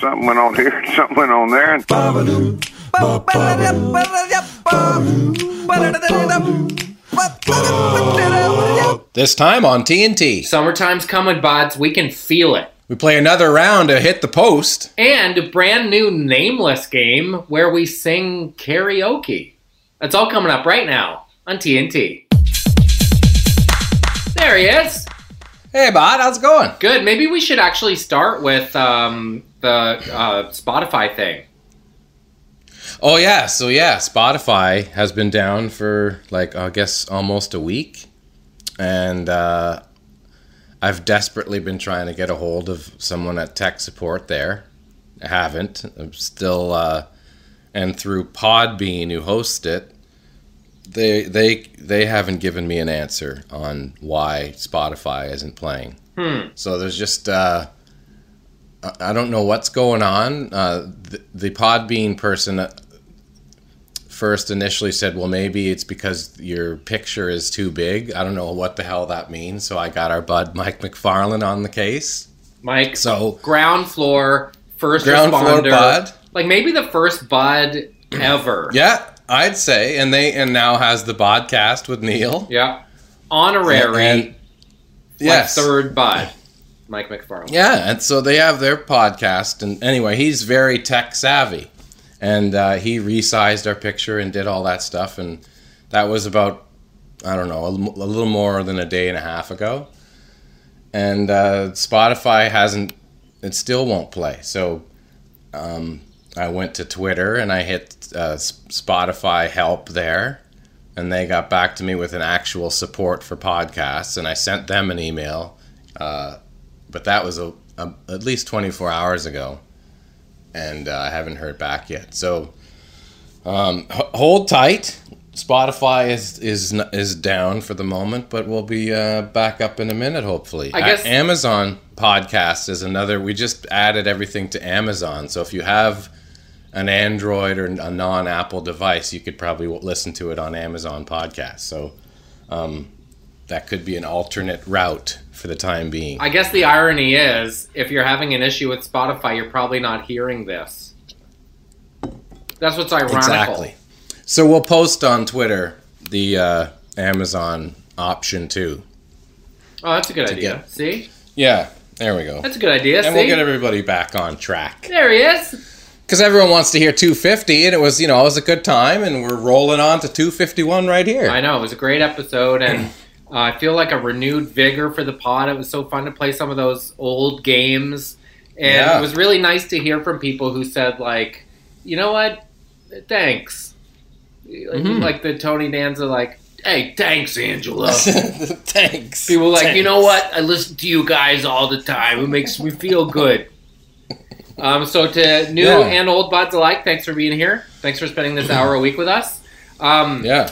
Something went on here, something went on there. And This time on TNT. Summertime's coming, buds. We can feel it. We play another round to hit the post. And a brand new nameless game where we sing karaoke. That's all coming up right now on TNT. There he is. Hey, bud, how's it going? Good. Maybe we should actually start with um, the uh, Spotify thing. Oh yeah, so yeah, Spotify has been down for like I guess almost a week, and uh, I've desperately been trying to get a hold of someone at tech support there. I haven't. I'm still, uh, and through Podbean, who hosts it, they they they haven't given me an answer on why Spotify isn't playing. Hmm. So there's just uh, I- don't know what's going on. Uh, the, the Podbean person uh, first initially said, "Well, maybe it's because your picture is too big." I don't know what the hell that means. So I got our bud Mike McFarlane on the case. Mike, So ground floor, first ground floor responder. bud. Like maybe the first bud ever. Yeah, I'd say, and they and now has the podcast with Neil. Yeah. Honorary, And- like yes. third bud. Mike McFarland. Yeah, and so they have their podcast, and anyway, he's very tech savvy, and uh, he resized our picture and did all that stuff, and that was about I don't know a little more than a day and a half ago, and uh, Spotify hasn't, it still won't play. So um, I went to Twitter and I hit uh, Spotify help there, and they got back to me with an actual support for podcasts, and I sent them an email. Uh, but that was a, a, at least 24 hours ago, and uh, I haven't heard back yet. So um, h- hold tight. Spotify is is is down for the moment, but we'll be uh, back up in a minute, hopefully. I guess- Amazon podcast is another. We just added everything to Amazon, so if you have an Android or a non-Apple device, you could probably listen to it on Amazon Podcast. So um, that could be an alternate route for the time being. I guess the irony is, if you're having an issue with Spotify, you're probably not hearing this. That's what's ironical. Exactly. So we'll post on Twitter the uh, Amazon option too. Oh, that's a good idea. get- See, Yeah, there we go. that's a good idea. And See, we'll get everybody back on track. there he is. Because everyone wants to hear 250, and it was, you know, it was a good time, and we're rolling on to 251 right here. I know it was a great episode, and uh, I feel like a renewed vigor for the pod. It was so fun to play some of those old games, and Yeah. it was really nice to hear from people who said like, you know what, thanks. Like, Mhm. like the Tony Danza, like, hey, thanks, Angela. Thanks. People like, Thanks. you know what? I listen to you guys all the time. It makes me feel good. Um, so to new Yeah. and old buds alike, thanks for being here. Thanks for spending this hour a week with us. Um, Yeah.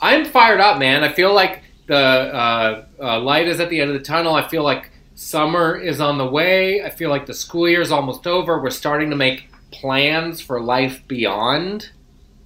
I'm fired up, man. I feel like the uh, uh, light is at the end of the tunnel. I feel like summer is on the way. I feel like the school year is almost over. We're starting to make plans for life beyond.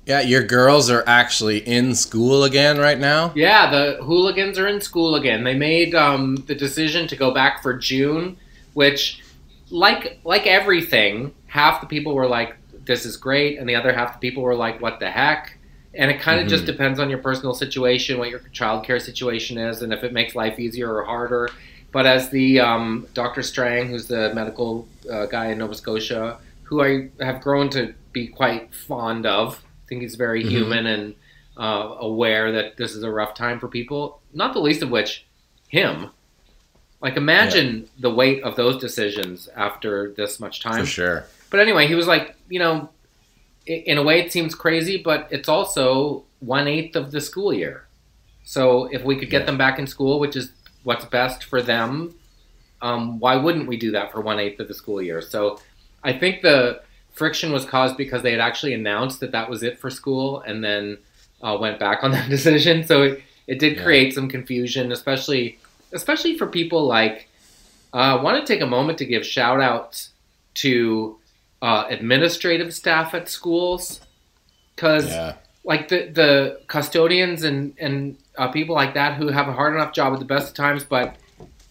Yeah, your girls are actually in school again right now. Yeah, the hooligans are in school again. They made um, the decision to go back for June, which, like like everything, half the people were like, "This is great," and the other half the people were like, "What the heck?" And it kind of just Mhm. depends on your personal situation, what your childcare situation is, and if it makes life easier or harder. But as the um, Dr. Strang, who's the medical uh, guy in Nova Scotia, who I have grown to be quite fond of, I think he's very Mhm. human and uh, aware that this is a rough time for people. Not the least of which, him. Like imagine the weight of those decisions after this much time. For sure. But anyway, he was like, you know, in a way it seems crazy, but it's also one eighth of the school year. So if we could get Yeah. them back in school, which is what's best for them, um, why wouldn't we do that for one eighth of the school year? So I think the friction was caused because they had actually announced that that was it for school, and then uh, went back on that decision. So it, it did Yeah. create some confusion, especially especially for people like. I uh, want to take a moment to give shout outs to uh, administrative staff at schools because Yeah. like the the custodians and and uh, people like that who have a hard enough job at the best of times, but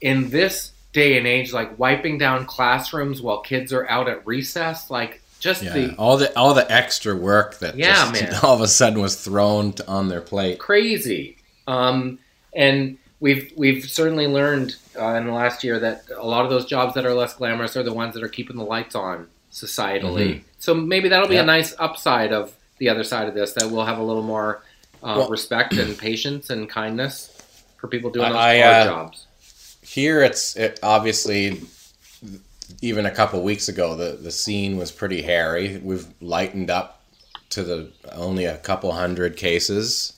in this day and age, like wiping down classrooms while kids are out at recess, like just Yeah, the all the all the extra work that Yeah, just man. all of a sudden was thrown on their plate. crazy. Um, and we've we've certainly learned uh, in the last year that a lot of those jobs that are less glamorous are the ones that are keeping the lights on societally. So maybe that'll be Mm-hmm. Yep. a nice upside of the other side of this that we'll have a little more uh, Well- respect and patience and kindness for people doing those I, hard uh, jobs. Here, it's it, obviously even a couple weeks ago the the scene was pretty hairy. We've lightened up to the only a couple hundred cases.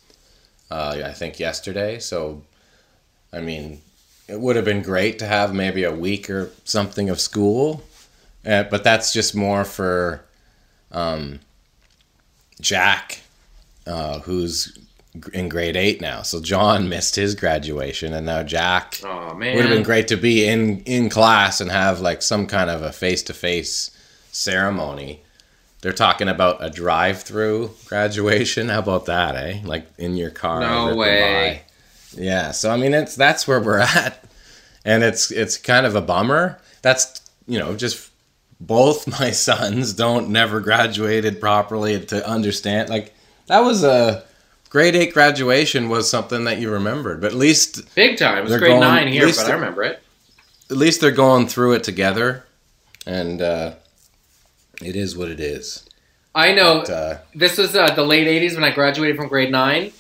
Uh, I think yesterday. So, I mean, it would have been great to have maybe a week or something of school, uh, but that's just more for um, Jack, uh, who's in grade eight now. So John missed his graduation, and now Jack Oh man, would have been great to be in in class and have like some kind of a face to face ceremony. They're talking about a drive through graduation. How about that, eh? Like in your car. No way. Yeah. So I mean, it's that's where we're at, and it's it's kind of a bummer. That's you know just both my sons don't never graduated properly to understand like that was a grade eight graduation was something that you remembered, but at least big time. It was grade going- nine here, but I remember it. at least they're going through it together, and uh, it is what it is. I know But, uh, this was uh, the late 80s when I graduated from grade 9.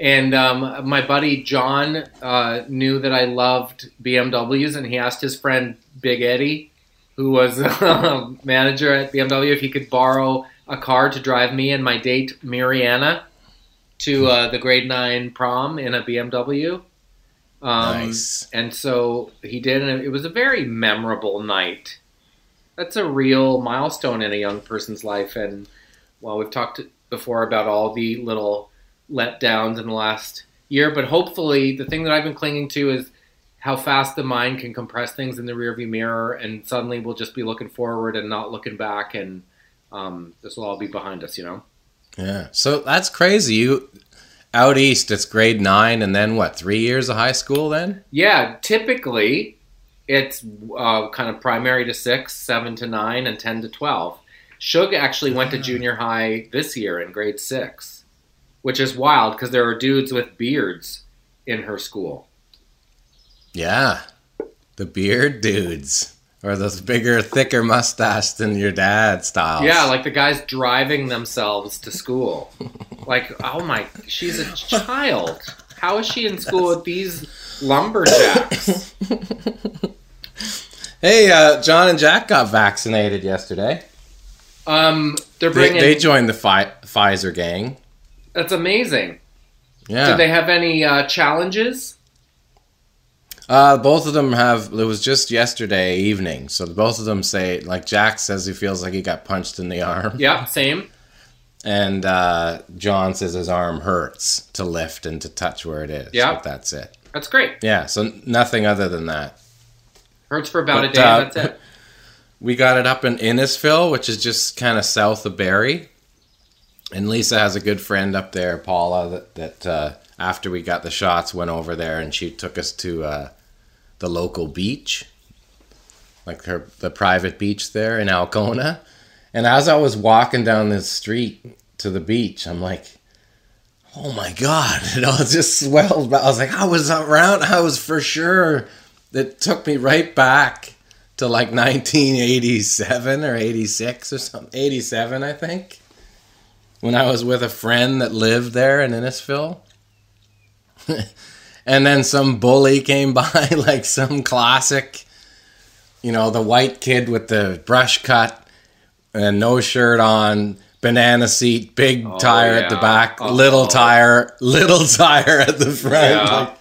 And um, my buddy John uh, knew that I loved BMWs, and he asked his friend Big Eddie, who was a manager at BMW, if he could borrow a car to drive me and my date, Mariana, to uh, the grade 9 prom in a BMW. Um, nice. and so he did, and it was a very memorable night. That's a real milestone in a young person's life. And well, we've talked before about all the little letdowns in the last year, but hopefully, the thing that I've been clinging to is how fast the mind can compress things in the rearview mirror, and suddenly we'll just be looking forward and not looking back, and um, this will all be behind us, you know. Yeah. So that's crazy. You out east, it's grade nine, and then what? Three years of high school, then? Yeah, typically it's uh, kind of primary to six, seven to nine, and ten to twelve. Shug actually went to Ah. junior high this year in grade six, which is wild because there are dudes with beards in her school. Yeah. The beard dudes, or those bigger, thicker mustache than your dad style. Yeah, like the guys driving themselves to school. like, oh my, she's a child. How is she in school with these lumberjacks? Hey, uh, John and Jack got vaccinated yesterday. Um, they're They, bringing. they joined the Pfi- Pfizer gang. That's amazing. Yeah. Did they have any uh, challenges? Uh, both of them have. It was just yesterday evening, so both of them say like Jack says he feels like he got punched in the arm, Yeah, same. and uh, John says his arm hurts to lift and to touch where it is. Yeah. but that's it. That's great. Yeah, so nothing other than that. Hurts for about a day. uh, that's it. We got it up in Innisfil, which is just kind of south of Barrie, and Lisa has a good friend up there, Paula, that that uh, after we got the shots went over there and she took us to uh, the local beach, like her the private beach there in Alcona. And as I was walking down this street to the beach, I'm like, "Oh my god!" It all just swelled. I was like, "I was around. I was for sure." It took me right back to like 1987 or 86 or something. 87, I think. When I was with a friend that lived there in Innisfil. and then some bully came by, like some classic, you know, the white kid with the brush cut and no shirt on, banana seat, big Oh, tire at the back, Oh. little tire, little tire at the front. Yeah.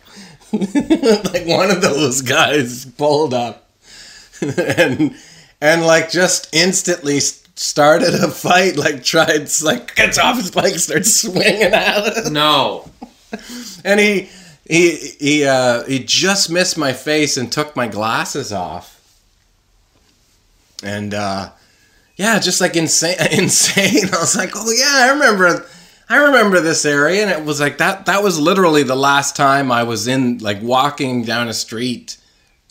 Like, like one of those guys pulled up and and like just instantly started a fight like tried like gets off his bike starts swinging at it. No. and he he he uh he just missed my face and took my glasses off. And uh yeah just like insane insane. I was like oh yeah i remember i remember this area. And it was like that that was literally the last time i was in like walking down a street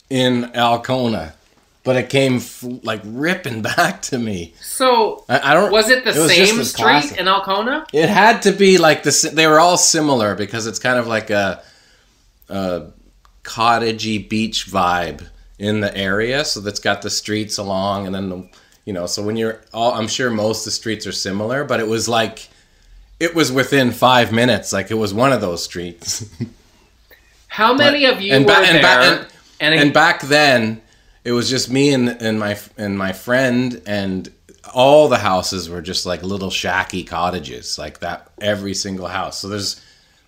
in Alcona, but it came f- like ripping back to me. So I, I don't. was it the was same street classic. in Alcona? It had to be like the. si- They were all similar because it's kind of like a, a cottagey beach vibe in the area. So that's got the streets along, and then the, you know. So when you're all, I'm sure most of the streets are similar, but it was like, it was within five minutes. Like it was one of those streets. How many of you and were ba- there? and ba- and- and, and back then it was just me and, and my and my friend and all the houses were just like little shacky cottages like that every single house. So there's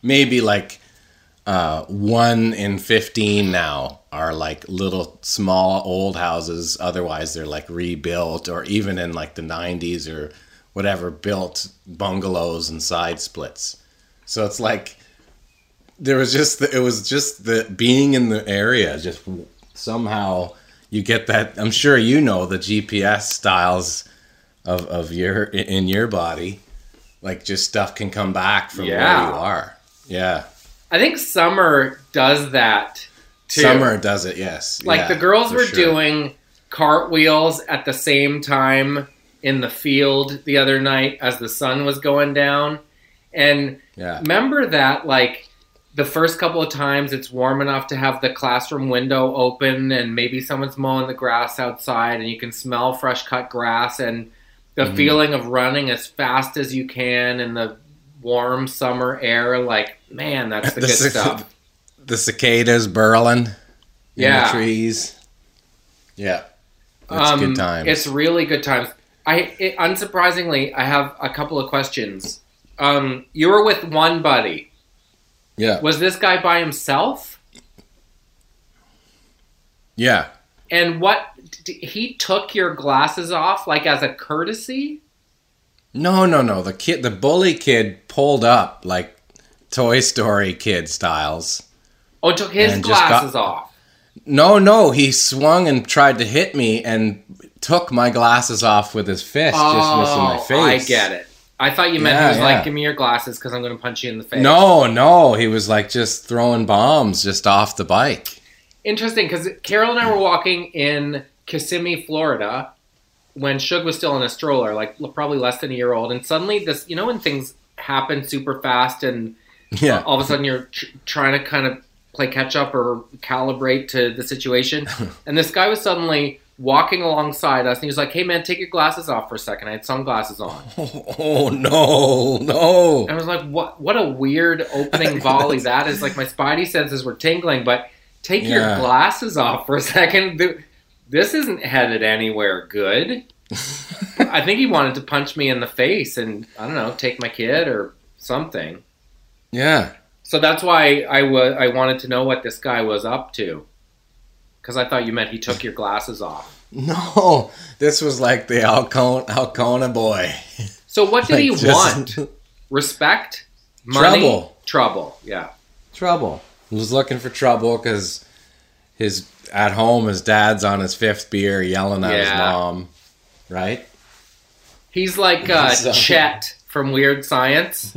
maybe like uh, one in 15 now are like little small old houses. Otherwise they're like rebuilt or even in like the 90s or whatever built bungalows and side splits. So it's like there was just the, it was just the being in the area just somehow you get that i'm sure you know the gps styles of, of your in your body like just stuff can come back from Yeah. where you are yeah I think summer does that too. summer does it yes like Yeah, the girls were sure. doing cartwheels at the same time in the field the other night as the sun was going down and yeah remember that like the first couple of times it's warm enough to have the classroom window open and maybe someone's mowing the grass outside and you can smell fresh cut grass and the Mhm. feeling of running as fast as you can in the warm summer air like man that's the The good cic- stuff the cicadas burling in Yeah. the trees yeah it's Um, good times It's really good times. I it, unsurprisingly, I have a couple of questions. Um, you were with one buddy. Yeah Was this guy by himself? yeah And what d- he took your glasses off like as a courtesy? No, no, no. The kid, the bully kid, pulled up like Toy Story kid styles. Oh, took his just got- glasses off. No, no. He swung and tried to hit me and took my glasses off with his fist, just missing my Oh, face. I get it. I thought you meant he was yeah. like, "Give me your glasses because I'm going to punch you in the face." No, no. He was like just throwing bombs just off the bike. Interesting, because Carol and I were walking in Kissimmee, Florida, when Shug was still in a stroller, like probably less than a year old, and suddenly this, you know, when things happen super fast, and Yeah. all of a sudden you're tr- trying to kind of play catch up or calibrate to the situation, and this guy was suddenly walking alongside us, and he was like, "Hey man, take your glasses off for a second. I had sunglasses on." Oh, no, no. And I was like, "What? What a weird opening volley that is!" Like my spidey senses were tingling, but take your glasses off for a second. This isn't headed anywhere good. I think he wanted to punch me in the face and I don't know, take my kid or something. Yeah. So that's why I wa- I wanted to know what this guy was up to, because I thought you meant he took your glasses off. No, this was like the Alcona, Alcona boy. So what did Like, he just- want? Respect, money, Trouble. trouble. Yeah. trouble. He was looking for trouble because his at home his dad's on his fifth beer yelling at his mom, right? He's like uh, So- Chet from Weird Science.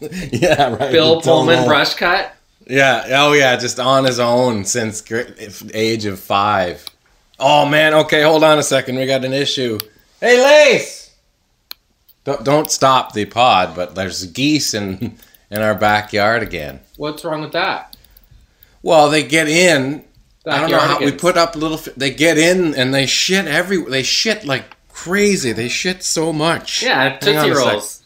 yeah, right. Bill Pullman brush cut. Yeah, oh yeah, just on his own since age of five. Oh man, okay, hold on a second. We got an issue. Hey, Lace! Don't, don't stop the pod, but there's geese in in our backyard again. What's wrong with that? Well, they get in I don't know how we put up little. They get in and they shit every. They shit like crazy. They shit so much. Yeah, Tootsie. Rolls.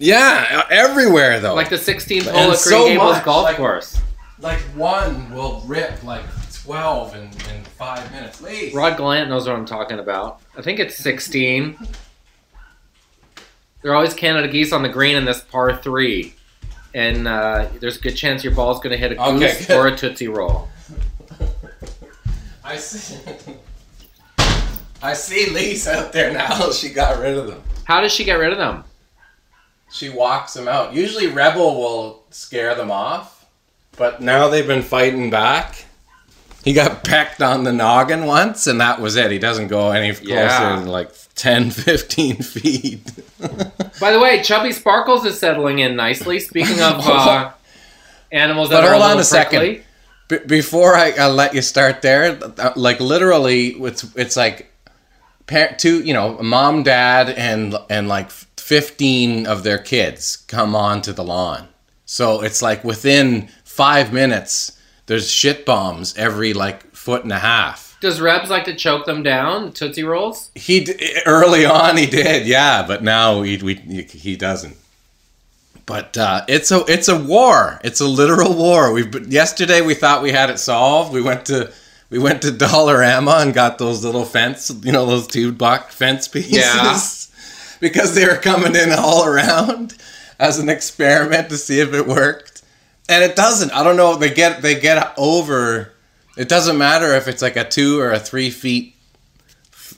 Yeah, everywhere though. Like the 16th And hole at so Gables much, Golf like- Course. like one will rip like twelve in, in five minutes. Leave. Rod Gallant knows what I'm talking about. I think it's 16. There are always Canada geese on the green in this par three. And uh, there's a good chance your ball's going to hit a Okay, goose good. or a Tootsie Roll. I see. I see Lisa out there now. She got rid of them. How does she get rid of them? She walks them out. Usually Rebel will scare them off, but now they've been fighting back. He got pecked on the noggin once, and that was it. He doesn't go any closer Yeah. than like 10, 15 feet. By the way, Chubby Sparkles is settling in nicely. Speaking of uh, animals that But are hold on little a second. B- before I, I let you start there, uh, like literally, it's it's like par- two, you know, mom, dad, and and like fifteen of their kids come onto the lawn. So it's like within five minutes, there's shit bombs every like foot and a half. Does Rebs like to choke them down? Tootsie rolls? He d- early on he did, yeah, but now he we, he doesn't. But uh, it's a it's a war. It's a literal war. We yesterday we thought we had it solved. We went to we went to Dollarama and got those little fence, you know, those two buck fence pieces. Yeah. Because they were coming in all around as an experiment to see if it worked, and it doesn't. I don't know. They get they get over. It doesn't matter if it's like a two or a three feet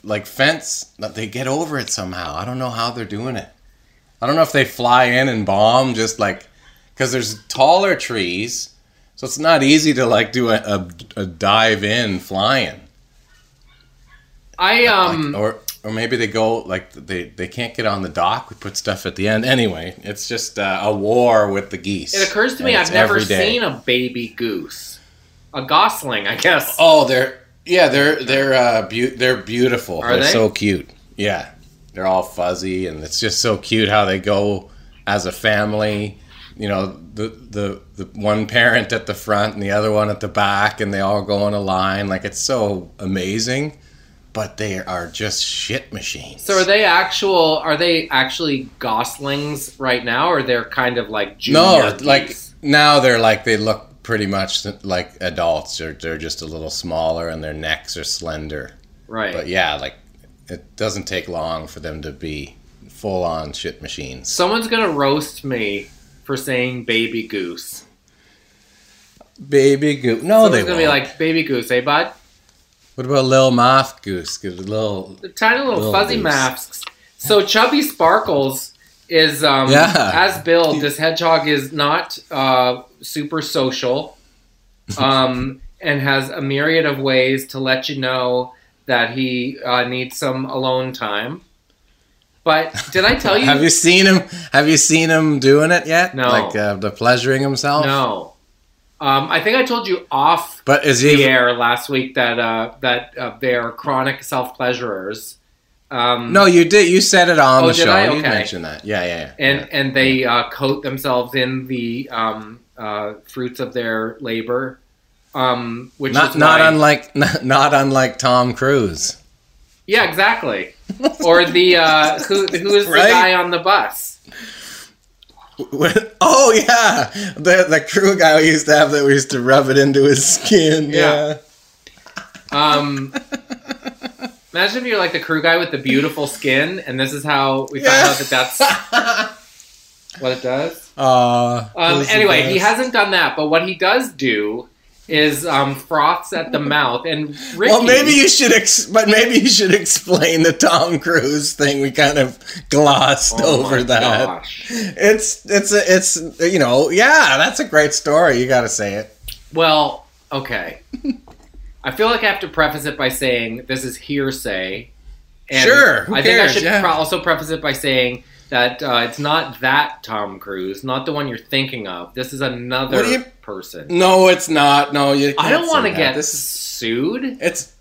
like fence. They get over it somehow. I don't know how they're doing it. I don't know if they fly in and bomb just like because there's taller trees, so it's not easy to like do a, a, a dive in flying. I um Like, or or maybe they go like they they can't get on the dock. We put stuff at the end. Anyway, it's just uh, a war with the geese. it occurs to me I've never seen a baby goose. A gosling, I guess. Oh, they're yeah, they're they're uh, beau- they're beautiful. Are they're they? so cute. Yeah, they're all fuzzy, and it's just so cute how they go as a family. You know, the the the one parent at the front and the other one at the back, and they all go in a line. Like it's so amazing. But they are just shit machines. So are they actual? Are they actually goslings right now, or they're kind of like junior no, like now they're like they look pretty much like adults. They're they're just a little smaller, and their necks are slender. right? But yeah, like it doesn't take long for them to be full on shit machines. Someone's gonna roast me for saying baby goose. Baby goose. No, Someone's they gonna won't. be like baby goose, eh, bud? What about little moth goose? Get a little. The tiny little, Little fuzzy goose. masks. So Chubby Sparkles is um Yeah. as billed. This hedgehog is not uh, super social, um, and has a myriad of ways to let you know that he uh, needs some alone time. But did I tell you? Have you seen him? Have you seen him doing it yet? No. Like uh, the pleasuring himself. no. Um, I think I told you off But is the he? air last week that uh, that uh, they're chronic self pleasurers. Um, No, you did. You said it on Oh, the show. I? You mentioned that. Yeah, yeah, yeah. and yeah. and they uh, coat themselves in the um, uh, fruits of their labor, um, which not is not why- unlike not, not unlike Tom Cruise. yeah, exactly. or the uh, who who is the Right? guy on the bus? Oh yeah, the the crew guy we used to have that we used to rub it into his skin. Yeah. yeah. Um, imagine if you're like the crew guy with the beautiful skin, and this is how we Yeah. found out that that's what it does. Uh, Um, anyway, he hasn't done that, but what he does do is um, froths at the mouth. And Ricky, Well, maybe you should, ex- but maybe you should explain the Tom Cruise thing. We kind of glossed Oh over that. gosh. It's it's a, it's you know yeah, that's a great story. You got to say it. Well, okay. I feel like I have to preface it by saying this is hearsay. And Sure, I think I should Yeah. also preface it by saying that uh, it's not that Tom Cruise, not the one you're thinking of. This is another you- person. No, it's not. No, you. I don't want to get this. Is, sued. it's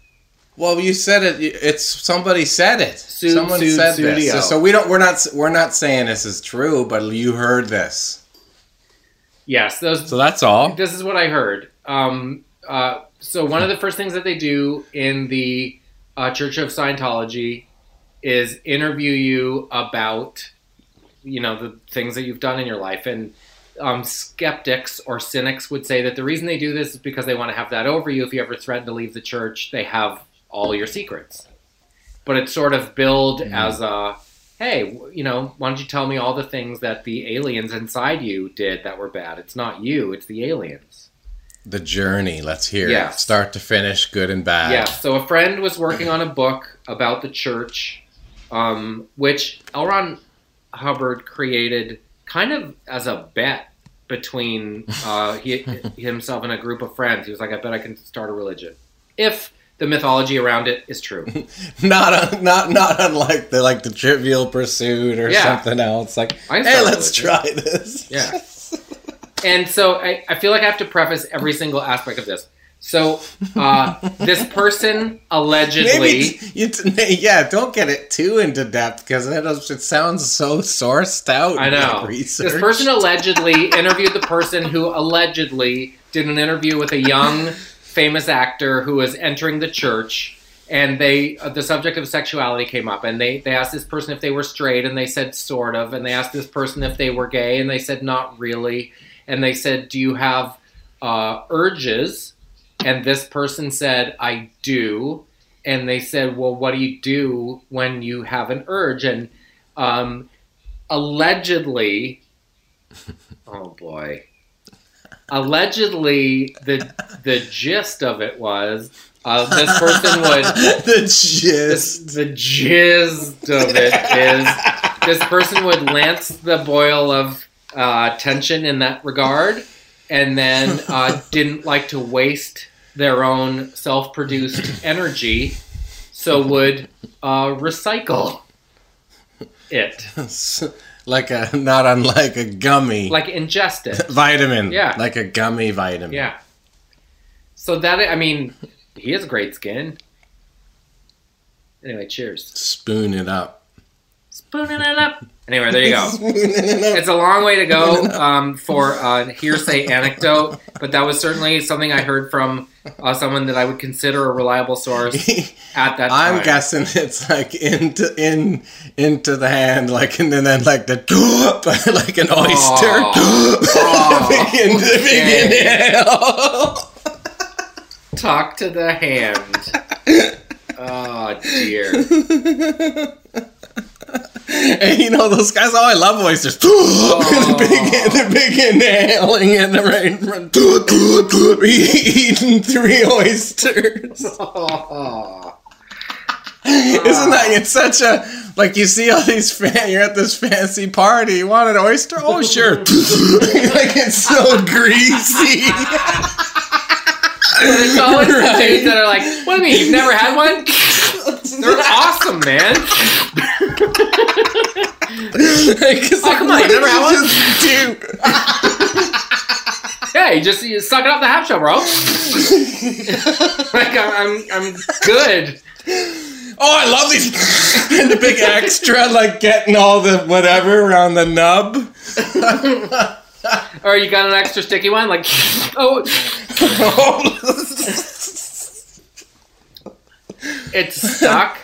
well, you said it. It's somebody said it. Sued, Someone sued, said studio. this. So we don't. We're not. We're not saying this is true, but you heard this. Yes, those So that's all. this is what I heard. Um, uh, so one of the first things that they do in the uh, Church of Scientology is interview you about, you know, the things that you've done in your life. And um, skeptics or cynics would say that the reason they do this is because they want to have that over you. If you ever threaten to leave the church, they have all your secrets. But it's sort of billed Mhm. as a, hey, you know, why don't you tell me all the things that the aliens inside you did that were bad? It's not you, it's the aliens. The journey. Let's hear it. Start to finish, good and bad. Yeah. So a friend was working on a book about the church, um, which L. Hubbard created kind of as a bet between uh, he, himself and a group of friends. He was like, "I bet I can start a religion if the mythology around it is true." Not un, not not unlike the like the Trivial Pursuit or Yeah. something else. Like, hey, let's try this. Yeah. And so I, I feel like I have to preface every single aspect of this. So uh, this person allegedly. You, yeah, don't get it too into depth because it, it sounds so sourced out. I know. This person allegedly interviewed the person who allegedly did an interview with a young famous actor who was entering the church and they uh, the subject of sexuality came up and they they asked this person if they were straight and they said sort of and they asked this person if they were gay and they said not really and they said do you have uh, urges and this person said i do. And they said well what do you do when you have an urge? And um, allegedly oh boy. Allegedly the the gist of it was uh, this person would the gist. This, the gist of it is this person would lance the boil of uh, tension in that regard and then uh, didn't like to waste their own self-produced energy so would uh, recycle it. Like a not unlike a gummy. Like ingest it. Vitamin. Yeah. like a gummy vitamin. Yeah. So that i mean he has great skin. Anyway cheers. Spoon it up. Spooning it up. Anyway there you go. It's a long way to go um, for a hearsay anecdote but that was certainly something i heard from uh, someone that i would consider a reliable source at that time I'm guessing it's like into in into the hand, like and then, then like the like an oyster. Oh. big, in, okay. big inhale. talk to the hand oh dear And you know those guys. Oh, I love oysters. the big, oh. the big inhaling and the right in front. eating three oysters. oh. Isn't that it's such a like you see all these fan you're at this fancy party, you want an oyster? Oh sure. like it's so greasy. But it's always the dudes that are like, what do you mean, you've never had one? They're awesome, man. Like, it's Oh, come on, had one? Just do. Yeah, you just you suck it up the half shell, bro. like I'm, I'm, I'm good. Oh, I love these. and the big extra, like getting all the whatever around the nub. Or you got an extra sticky one, like oh, oh. it's stuck.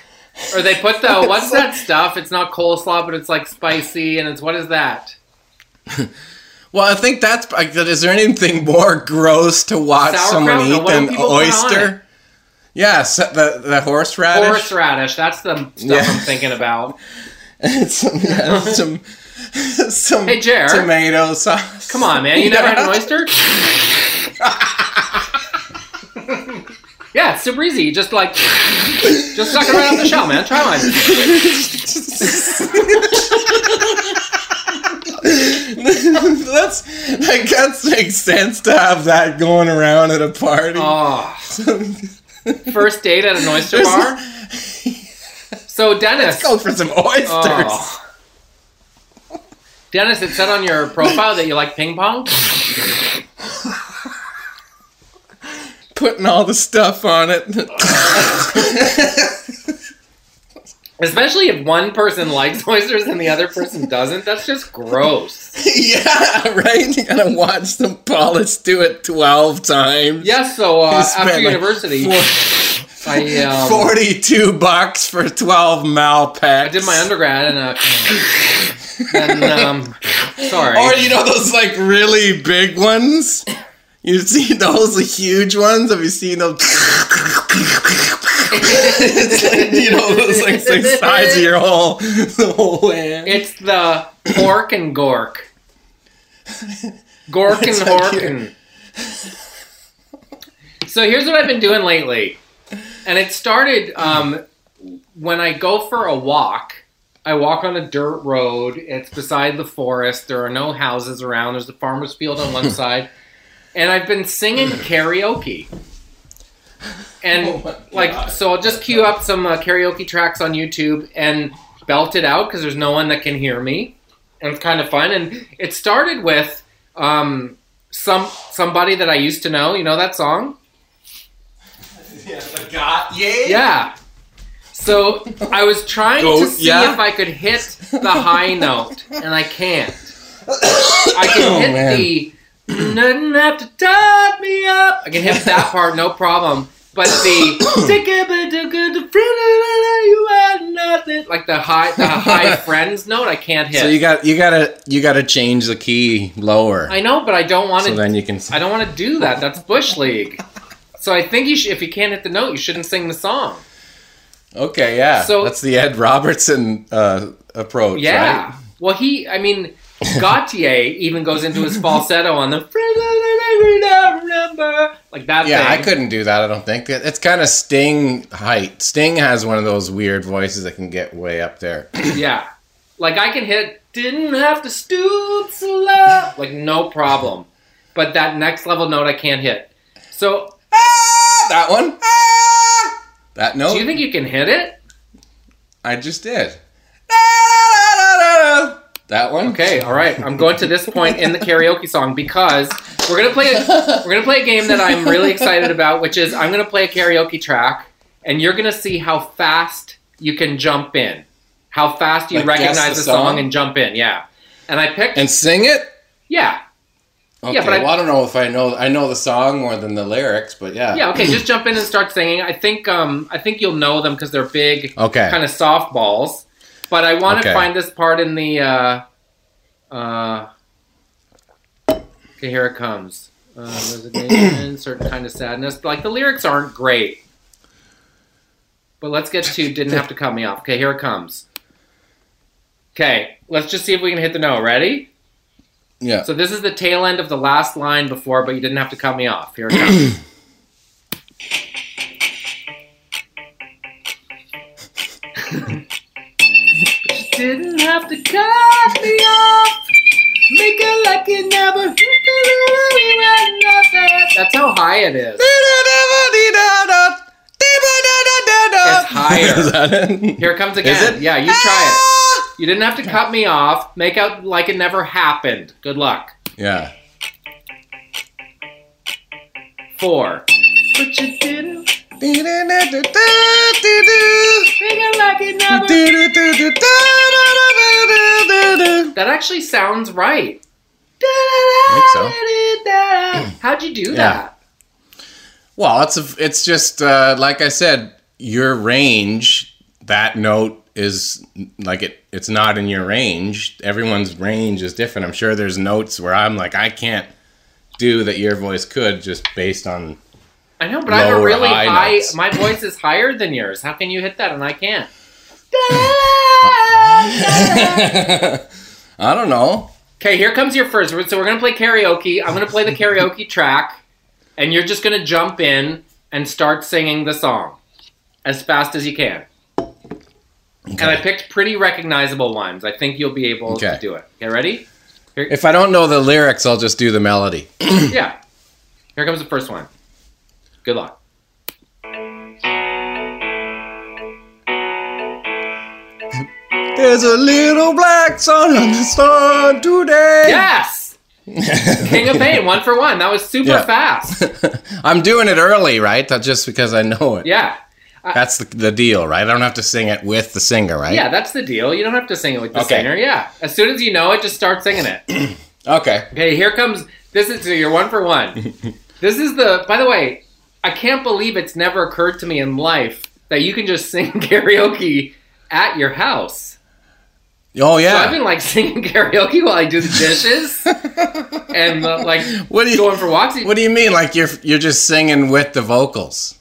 Or they put the what's that stuff? It's not coleslaw, but it's like spicy, and it's what is that? well, I think that's. like, Is there anything more gross to watch Sauerkraut? someone eat what than people put on it? oyster? Yes, the the horseradish. Horseradish. That's the stuff Yeah. I'm thinking about. some, yeah, some, some Hey, Jer. tomato sauce. Come on, man. You never had an oyster? Yeah, it's super easy. You just like, just suck it right off the shell, man. Try mine. That's like that makes sense to have that going around at a party. Oh, first date at an oyster bar. So Dennis, Go for some oysters. oh. Dennis, it said on your profile that you like ping pong. Putting all the stuff on it. Especially if one person likes oysters and the other person doesn't. That's just gross. yeah, right. You gotta watch the Paulus do it twelve times. Yes. So uh, after like, university, four- I um, Forty-two bucks for twelve Malpeques. I did my undergrad and uh, and um, sorry. Or you know those like really big ones. You see those the huge ones? Have you seen those? it's like you know those like six sides of your whole the whole hand. It's the pork and gork. Gork and It's like you- hork and. So here's what I've been doing lately, and it started um, when I go for a walk. I walk on a dirt road. It's beside the forest. There are no houses around. There's a farmer's field on one side, and I've been singing karaoke. And Oh like, so I'll just cue up some uh, karaoke tracks on YouTube and belt it out because there's no one that can hear me, and it's kind of fun. And it started with um, some somebody that I used to know. You know that song? Yeah, God, yeah. Yeah. So I was trying Go- to see yeah? if I could hit the high note, and I can't. I can Oh, hit man. the nothing have to tie me up. I can hit that part, no problem. But the take a bit of good to friend you had nothing like the high the high friends note I can't hit. So you got you gotta you gotta change the key lower. I know, but I don't want so to. then you can. I don't want to do that. That's bush league. So I think you should, if you can't hit the note, you shouldn't sing the song. Okay, yeah. So- that's the Ed Robertson uh, approach, Yeah. right? Well, he, I mean, Gotye even goes into his falsetto on the like that. Yeah, I couldn't do that. I don't think It- it's kind of Sting height. Sting has one of those weird voices that can get way up there. Yeah, like I can hit. Didn't have to stoop so low. Like no problem. But that next level note I can't hit. So ah, that one. Ah, that note. do you think you can hit it? I just did. Da-da-da-da-da. That one. Okay, all right. I'm going to this point in the karaoke song because we're gonna play. A, we're gonna play a game that I'm really excited about, which is I'm gonna play a karaoke track, and you're gonna see how fast you can jump in, how fast you Like, recognize the the song? song? and jump in. Yeah, and I picked. And sing it. yeah, Okay. Yeah, but I- well, I don't know if I know. I know the song more than the lyrics, but yeah. yeah. Okay, just jump in and start singing. I think. Um, I think you'll know them because they're big, Okay. kind of softballs. But I want to Okay. find this part in the. Uh, uh, okay, here it comes. Uh, resignation, certain kind of sadness. Like the lyrics aren't great, but let's get to didn't have to cut me off. Okay, here it comes. Okay, let's just see if we can hit the note. Ready? Yeah. So this is the tail end of the last line before, but you didn't have to cut me off. Here it comes. didn't have to cut me off. Make it like it never. That's how high it is. It's higher. Is that it? Here it comes Is again. it? Yeah, you try it. Ah! You didn't have to cut me off. Make out like it never happened. Good luck. Yeah. Four. But you didn't. Make it like it never. That actually sounds right. So, How'd you do Yeah. that? Well, it's a, it's just uh, like I said, your range. That note is like it. It's not in your range. Everyone's range is different. I'm sure there's notes where I'm like I can't do that. Your voice could just based on. I know, but I have a really high high. My voice is higher than yours. How can you hit that and I can't? I don't know. Okay, here comes your first. word. So we're gonna play karaoke. I'm gonna play the karaoke track, and you're just gonna jump in and start singing the song as fast as you can. Okay. And I picked pretty recognizable ones. I think you'll be able to do it. Okay, ready? If I don't know the lyrics, I'll just do the melody. yeah. Here comes the first one. Good luck. There's a little black sun on the sun today. Yes! King of Pain, one for one. That was super Yeah. fast. I'm doing it early, right? That's just because I know it. Yeah. That's the, the deal, right? I don't have to sing it with the singer, right? Yeah, that's the deal. You don't have to sing it with the Okay. singer. Yeah. As soon as you know it, just start singing it. Okay. Okay, here comes. This is so you're one for one. this is the. By the way, I can't believe it's never occurred to me in life that you can just sing karaoke at your house. Oh yeah, So I've been like singing karaoke while I do the dishes and uh, like What do you going for walks. What do you mean? Like you're you're just singing with the vocals?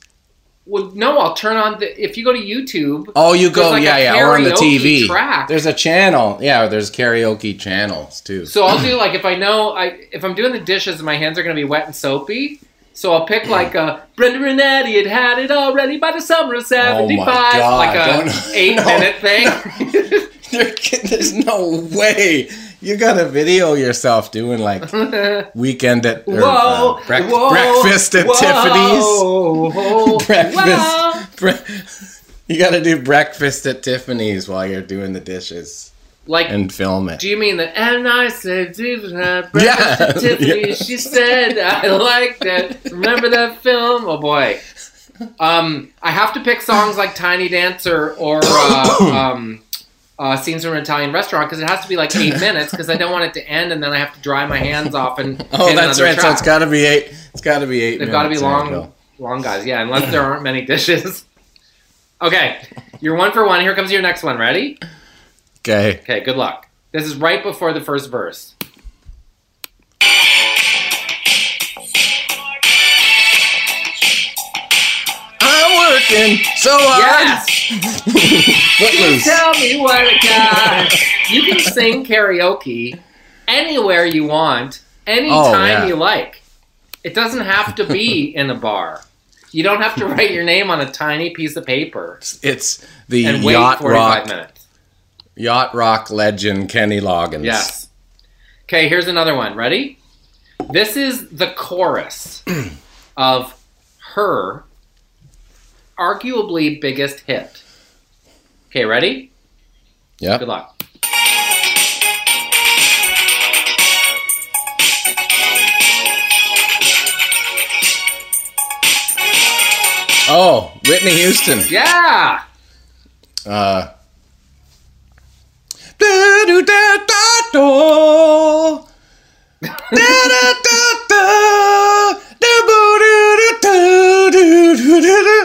Well, no, I'll turn on the. If you go to YouTube, Oh, you go, like yeah, yeah, or on the TV. track. There's a channel, yeah. There's karaoke channels too. So I'll do like if I know I if I'm doing the dishes and my hands are gonna be wet and soapy, so I'll pick like a Brenda and Eddie had had it already by the summer of '75, God, like a don't- eight no. minute thing. There There's no way you gotta video yourself doing like weekend at or, whoa, uh, brec- whoa, breakfast at Tiffany's. whoa, Breakfast. Bre- you gotta do breakfast at Tiffany's while you're doing the dishes. Like, and film it. do you mean the and I said Yeah. yeah. Tiffany? Yeah. She said I liked it. Remember that film? Oh boy. Um, I have to pick songs like Tiny Dancer or uh, um, uh, Scenes from an Italian Restaurant because it has to be like eight minutes because I don't want it to end and then I have to dry my hands off and Oh, that's right. So it's got to be eight. It's got to be eight. They've got to be minutes. There you long, long guys. Yeah, unless there aren't many dishes. Okay, you're one for one. Here comes your next one. Ready? Okay. Okay, good luck. This is right before the first verse. I'm working so hard. Yes. Footloose. Tell me what I got. You can sing karaoke anywhere you want, anytime Oh, yeah. you like. It doesn't have to be in a bar. You don't have to write your name on a tiny piece of paper It's the and wait yacht 45 rock minutes. Yacht rock legend Kenny Loggins. Yes. Okay, here's another one. Ready? This is the chorus of her arguably biggest hit. Okay, ready? Yeah. Good luck. Oh, Whitney Houston. Yeah! Uh. Da-do-da-da-do. Da-da-da-da. Da-boo-doo-doo-doo-doo-doo-doo.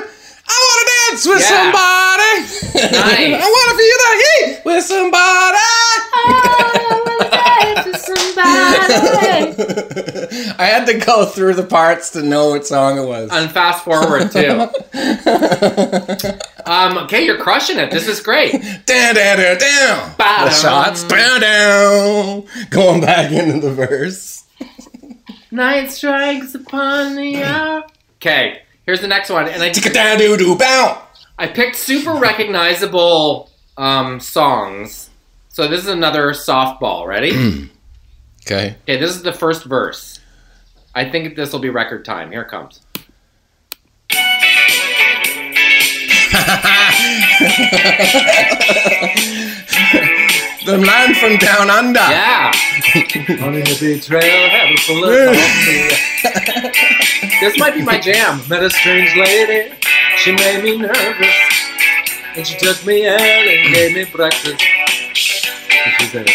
I want to dance with Yeah. somebody. Nice. I want to feel the heat with somebody. I had to go through the parts to know what song it was. And fast forward too. Um, okay, you're crushing it. This is great. down, down, down, down. The shots down, down. Going back into the verse. Night strikes upon the hour. Okay, here's the next one, and I Ticka down, doo doo bow. I picked super recognizable um, songs. So this is another softball. Ready? Okay. okay, this is the first verse. I think this will be record time. Here it comes. The man from down under. Yeah. On the beach trail, have a full of coffee. This might be my jam. Met a strange lady. She made me nervous. And she took me out and gave me breakfast. And she said,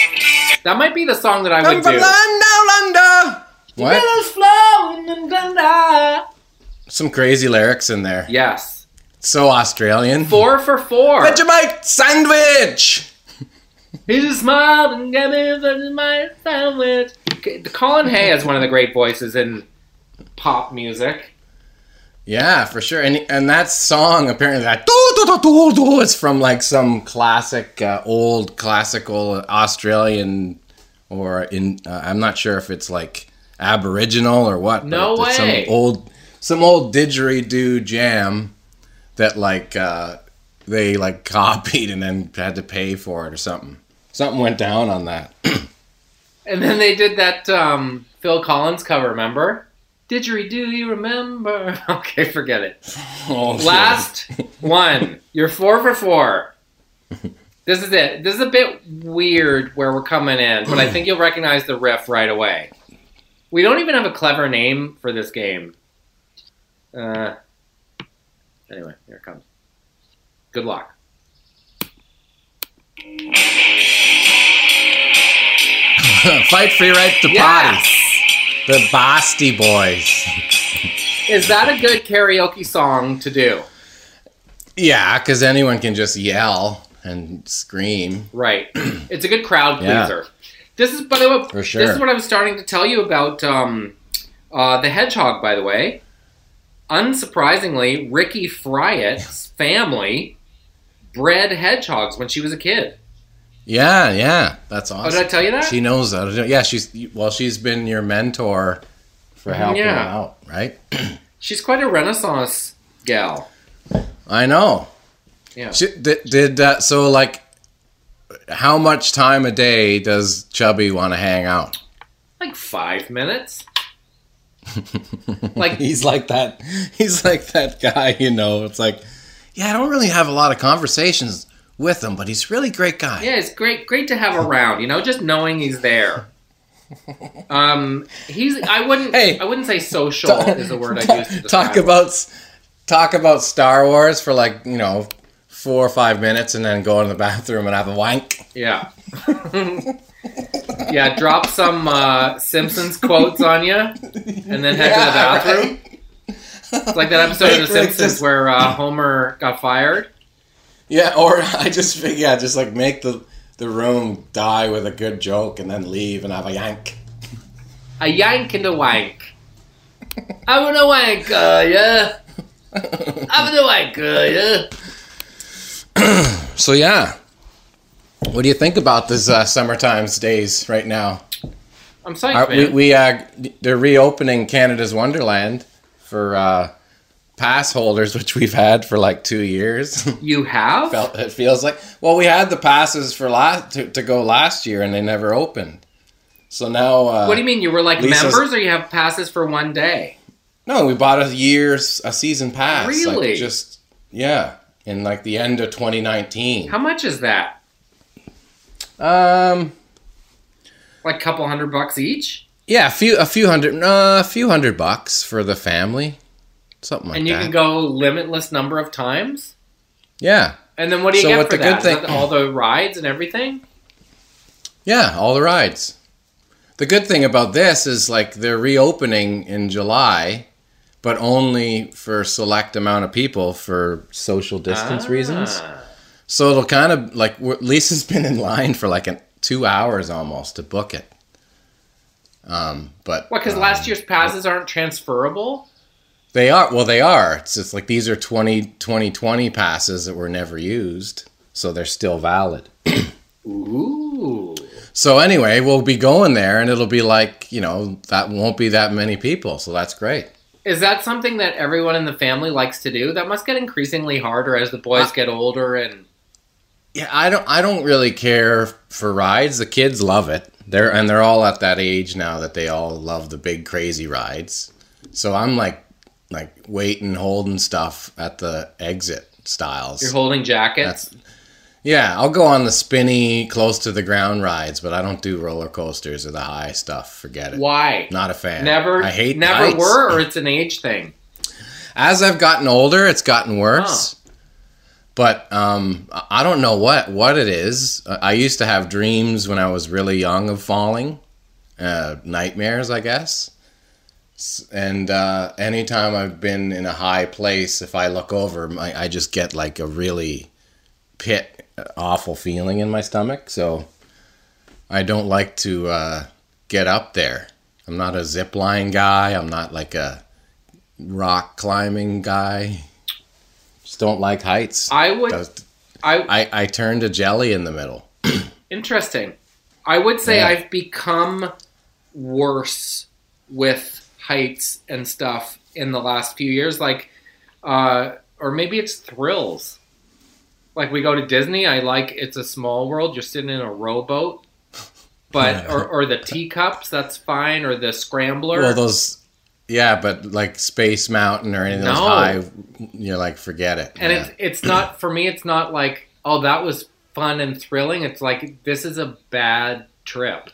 That might be the song that I Come would from do. land down. What? Rivers flowing in Some crazy lyrics in there. Yes. So Australian. Four for four. Vegemite sandwich. He just smiled and gave me a Vegemite sandwich. Colin Hay is one of the great voices in pop music. Yeah, for sure. And and that song apparently that do do do do do is from like some classic uh, old classical Australian or in uh, I'm not sure if it's like Aboriginal or what. No it's way. Some old some old didgeridoo jam that like uh, they like copied and then had to pay for it or something. Something went down on that. And then they did that um, Phil Collins cover, remember? Didgeridoo, you remember? Okay, forget it. Oh, Last one. You're four for four. This is it. This is a bit weird where we're coming in, but I think you'll recognize the riff right away. We don't even have a clever name for this game. Uh, anyway, here it comes. Good luck. Fight for your right to Yes! party. The Beastie Boys. Is that a good karaoke song to do? Yeah, because anyone can just yell and scream. Right. It's a good crowd pleaser. Yeah. This is, by the way, For sure. this is what I was starting to tell you about um, uh, the hedgehog. By the way, unsurprisingly, Ricky Fryett's family bred hedgehogs when she was a kid. Yeah, yeah, that's Oh, awesome. did I tell you that? She knows that. Yeah, she's well. She's been your mentor for helping Yeah. out, right? She's quite a Renaissance gal. I know. Yeah. She, did did uh, so? Like, how much time a day does Chubby want to hang out? Like five minutes. like He's like that. He's like that guy, you know. It's like, yeah, I don't really have a lot of conversations with him, but he's a really great guy. Yeah, it's great great to have around, you know, just knowing he's there. Um he's I wouldn't Hey. I wouldn't say social is the word I use to talk about talk about Star Wars for like you know four or five minutes, and then go in the bathroom and have a wank. Yeah. yeah, drop some uh, Simpsons quotes on you and then head to the bathroom. It's like that episode of The Simpsons just- where uh, Homer got fired. Yeah, or I just yeah, just like make the the room die with a good joke, and then leave and have a yank. A yank and a wank. I want a wank, uh, yeah. I want a wank, uh, yeah. So yeah, what do you think about this uh, summertime's days right now? I'm psyched, Are, we man. we uh, they're reopening Canada's Wonderland for uh, pass holders, which we've had for like two years. you have? Felt it feels like well, we had the passes for last to, to go last year, and they never opened. So now, uh, what do you mean? You were like Lisa's- members or you have passes for one day? No, we bought a year's a season pass. like, Really? just yeah, in like the end of 2019. How much is that? Um, Like a couple hundred bucks each? yeah, a few a few hundred uh, a few hundred bucks for the family, something like and you that. can go limitless number of times? yeah, And then what do you So get what for the that? good thing- all the rides and everything? yeah, all the rides. The good thing about this is like they're reopening in July, but only for select amount of people for social distance reasons. Ah. So it'll kind of like Lisa's been in line for like an, two hours almost to book it. Um, but What? Because um, last year's passes aren't transferable. They are well, they are. It's just like these are 20, 2020 passes that were never used, so they're still valid. Ooh. So anyway, we'll be going there, and it'll be like you know that won't be that many people, so that's great. Is that something that everyone in the family likes to do? That must get increasingly harder as the boys Uh, get older and Yeah, I don't. I don't really care for rides. The kids love it. They're and they're all at that age now that they all love the big crazy rides. So I'm like, like waiting, holding stuff at the exit styles. you're holding jackets. That's yeah. I'll go on the spinny, close to the ground rides, but I don't do roller coasters or the high stuff. Forget it. Why? Not a fan. Never, I hate never heights. were, or it's an age thing. As I've gotten older, it's gotten worse. But um, I don't know what what it is. I I used to have dreams when I was really young of falling, uh, nightmares, I guess. And uh, anytime I've been in a high place, if I look over, my, I just get like a really pit, awful feeling in my stomach. So I don't like to uh, get up there. I'm not a zip line guy. I'm not like a rock climbing guy. Just don't like heights. I would. I I, I turn to jelly in the middle. interesting. I would say Yeah. I've become worse with heights and stuff in the last few years. Like, uh, or maybe it's thrills. Like we go to Disney, I like it's a small world. You're sitting in a rowboat, but or, or the teacups, that's fine, or the scrambler. Well, those, yeah, but like Space Mountain or anything of those high, you're like, forget it. and yeah. it's it's not for me. It's not like oh that was fun and thrilling. It's like this is a bad trip.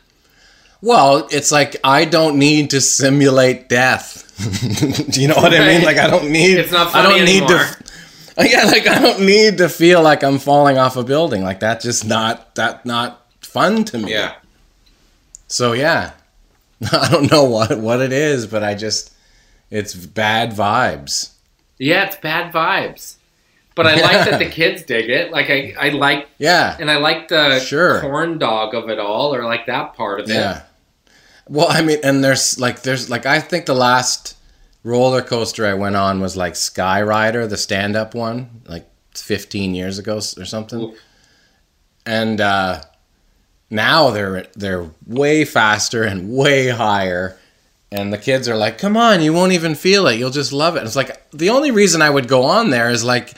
Well, it's like I don't need to simulate death. Do you know what I mean? Like I don't need. It's not funny I don't need anymore. to. Yeah, like I don't need to feel like I'm falling off a building. Like that's just not that not fun to me. Yeah. So yeah, I don't know what what it is, but I just it's bad vibes. Yeah, it's bad vibes. But I like that the kids dig it. Like I, I like Yeah, and I like the Sure. corn dog of it all, or like that part of it. yeah. Well, I mean, and there's like there's like I think the last roller coaster I went on was like Sky Rider, the stand up one, like 15 years ago or something. And uh, now they're they're way faster and way higher. And the kids are like, "Come on, you won't even feel it. You'll just love it." It's like the only reason I would go on there is like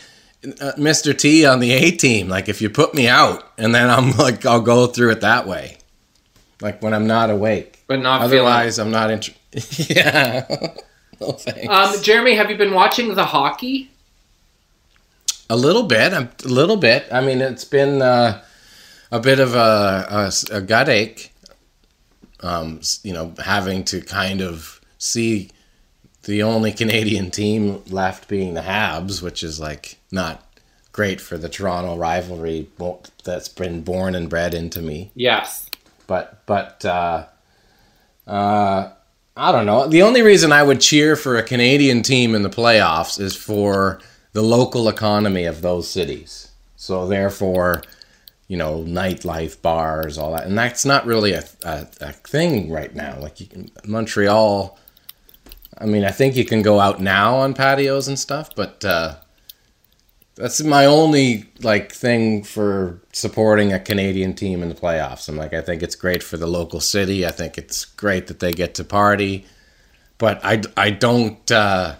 uh, Mr. T on the A team. Like if you put me out, and then I'm like, I'll go through it that way. Like when I'm not awake. But not Otherwise, I'm not interested. yeah. no thanks. Um, Jeremy, have you been watching the hockey? A little bit, a little bit. I mean, it's been uh, a bit of a, a, a gut ache. Um, you know, having to kind of see the only Canadian team left being the Habs, which is like not great for the Toronto rivalry that's been born and bred into me. Yes. But but uh, uh, I don't know. The only reason I would cheer for a Canadian team in the playoffs is for the local economy of those cities. So therefore, you know, nightlife, bars, all that, and that's not really a a, a thing right now. Like can, Montreal. I mean, I think you can go out now on patios and stuff, but uh, that's my only like thing for supporting a Canadian team in the playoffs. I'm like, I think it's great for the local city. I think it's great that they get to party, but I, I don't uh,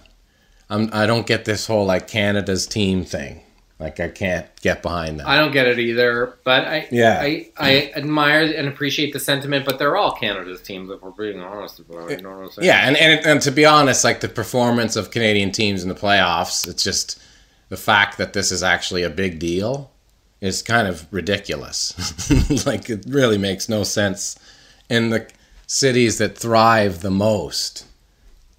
I'm I don't get this whole like Canada's team thing. Like I can't get behind that. I don't get it either, but I Yeah. I, I admire and appreciate the sentiment. But they're all Canada's teams, if we're being honest about it. You know what I'm saying? Yeah, and, and and to be honest, like the performance of Canadian teams in the playoffs, it's just the fact that this is actually a big deal is kind of ridiculous. like it really makes no sense in the cities that thrive the most.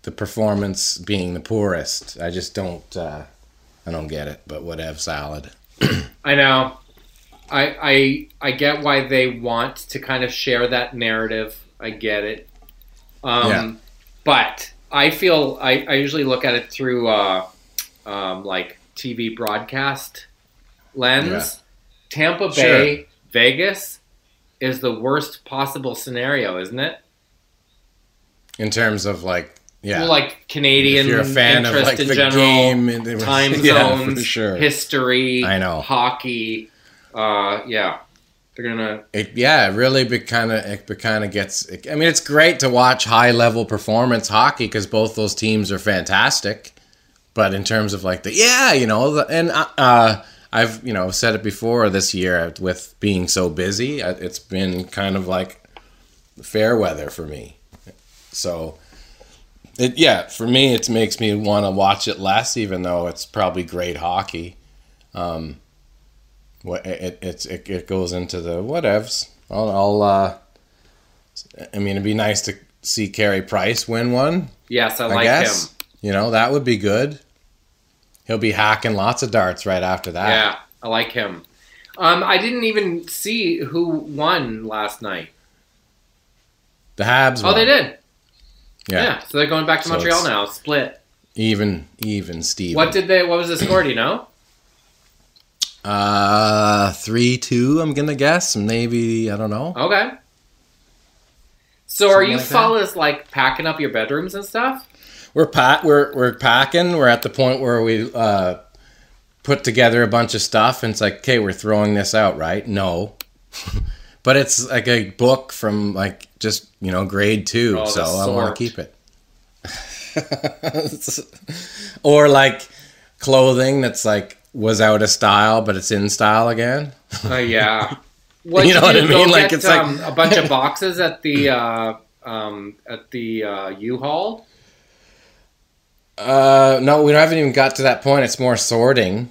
The performance being the poorest. I just don't. Uh, I don't get it. But whatever, salad. I know. I I I get why they want to kind of share that narrative. I get it. Um, Yeah. But I feel I, I usually look at it through uh, um, like TV broadcast lens. Yeah. Tampa Sure. Bay, Vegas is the worst possible scenario, isn't it? In terms of like, yeah, Well, like Canadian if you're a fan of like in the general, game, were- time yeah, zones, for sure. history, I know. hockey. Uh, yeah, they're gonna. It, yeah, it really be kind of it kind of gets. I mean, it's great to watch high level performance hockey because both those teams are fantastic. But in terms of like the yeah, you know, the, and uh, uh, I've you know said it before this year with being so busy, uh, it's been kind of like fair weather for me. So. It, yeah, for me, it makes me want to watch it less, even though it's probably great hockey. Um, what it it's it, it goes into the whatevs. I'll, I'll uh, I mean, it'd be nice to see Carey Price win one. Yes, I I, like guess him. you know that would be good. He'll be hacking lots of darts right after that. Yeah, I like him. Um, I didn't even see who won last night. The Habs. Oh, won. they did. Yeah, Yeah. so they're going back to So Montreal now. Split. even even Steve. What did they? What was the score? Do you know? Uh, three two. I'm gonna guess. Maybe I don't know. Okay. So are you like that. fellas like packing up your bedrooms and stuff? We're pat. We're we're packing. We're at the point where we uh, put together a bunch of stuff, and it's like, okay, we're throwing this out, right? No, but it's like a book from like just you know grade two, Oh, so I want to keep it. or like clothing that's like was out of style, but it's in style again. Uh, yeah. What You know what I mean? Like, get, it's like- um, a bunch of boxes at the uh, um, at the uh, U-Haul. Uh, no, we haven't even got to that point. It's more sorting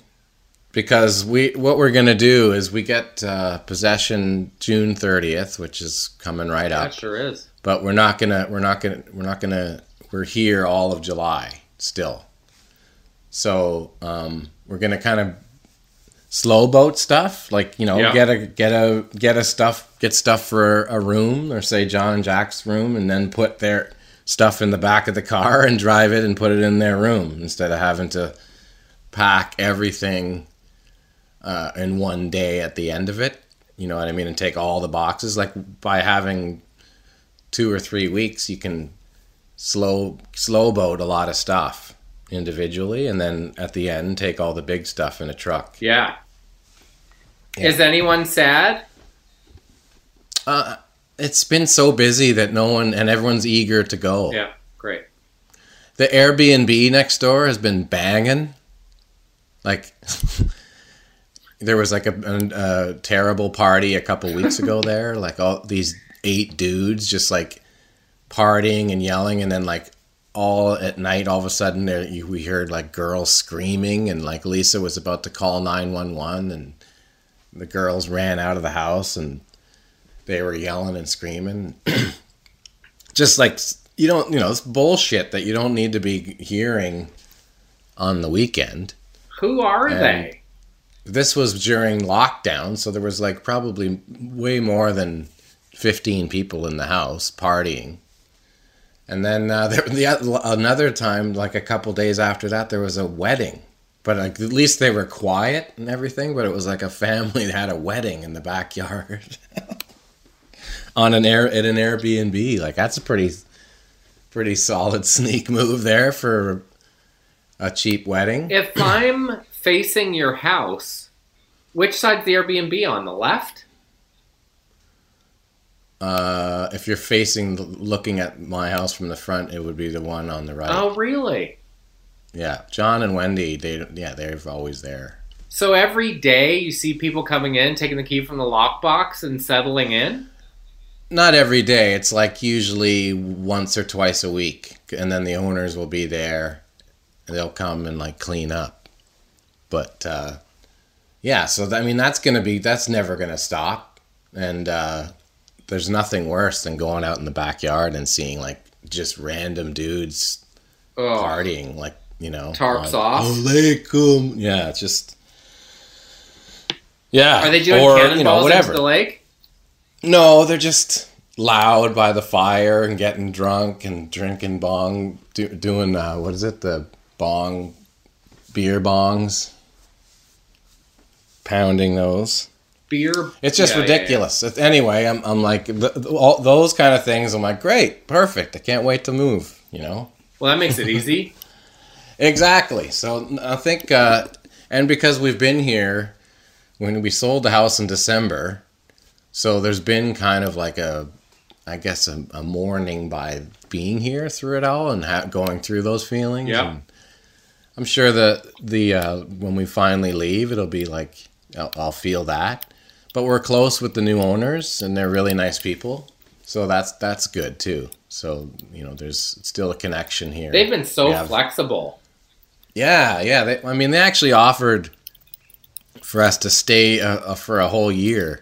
because we what we're gonna do is we get uh, possession June thirtieth, which is coming right up. That sure is. But we're not gonna we're not gonna we're not gonna we're here all of July still. So um, we're gonna kind of slow boat stuff, like you know, Yeah. get a get a get a stuff get stuff for a room, or say John and Jack's room, and then put their stuff in the back of the car and drive it and put it in their room instead of having to pack everything uh, in one day at the end of it. You know what I mean? And take all the boxes. Like by having two or three weeks, you can slow slow boat a lot of stuff individually, and then at the end, take all the big stuff in a truck. Yeah. Yeah. Is anyone sad? Uh, it's been so busy that no one and everyone's eager to go. Yeah. Great. The Airbnb next door has been banging. Like there was like a, a, a terrible party a couple weeks ago there. Like all these eight dudes just like partying and yelling, and then like all at night, all of a sudden there, you, we heard like girls screaming, and like Lisa was about to call nine one one, and the girls ran out of the house and they were yelling and screaming, just like you don't, you know, it's bullshit that you don't need to be hearing on the weekend. Who are And- they? This was during lockdown, so there was like probably way more than 15 people in the house partying. And then uh, there, the, another time, like a couple days after that, there was a wedding. But like, at least they were quiet and everything. But it was like a family that had a wedding in the backyard on an air at an Airbnb. Like that's a pretty, pretty solid sneak move there for a cheap wedding. If I'm facing your house, which side's the Airbnb on? The left? Uh, if you're facing, looking at my house from the front, it would be the one on the right. Oh, really? Yeah, John and Wendy, they yeah, they're always there. So every day you see people coming in, taking the key from the lockbox and settling in? Not every day. It's like usually once or twice a week, and then the owners will be there. They'll come and like clean up. But uh, yeah, so I mean that's gonna be that's never gonna stop, and uh, there's nothing worse than going out in the backyard and seeing like just random dudes Oh, partying, like you know, Tarps on- off. Aleikum. Yeah, it's just yeah. Are they doing or, cannonballs you know, whatever. into the lake? No, they're just loud by the fire and getting drunk and drinking bong, do, doing uh, what is it? The bong, beer bongs, pounding those. Beer. It's just Yeah, yeah, yeah. ridiculous. Anyway, I'm, I'm like th- th- all those kind of things. I'm like, great, perfect. I can't wait to move. You know. Well, that makes it easy. Exactly. So I think, uh, and because we've been here when we sold the house in December, so there's been kind of like a, I guess, a, a mourning by being here through it all and ha- going through those feelings. Yeah. I'm sure that the uh, when we finally leave, it'll be like I'll, I'll feel that. But we're close with the new owners, and they're really nice people. So that's that's good too. So you know, there's still a connection here. They've been so have- flexible. yeah, yeah. They, I mean, they actually offered for us to stay uh, uh, for a whole year.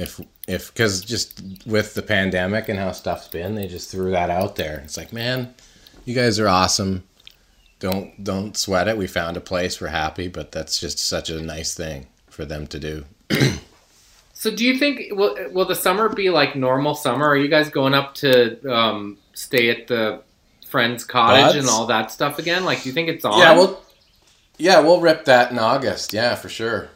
If if because just with the pandemic and how stuff's been, they just threw that out there. It's like, man, you guys are awesome. Don't don't sweat it. We found a place. We're happy, but that's just such a nice thing for them to do. So, do you think will will the summer be like normal summer? Are you guys going up to um, stay at the friend's cottage and all that stuff again? Like, do you think it's on? Yeah, we'll yeah we'll rip that in August. Yeah, for sure.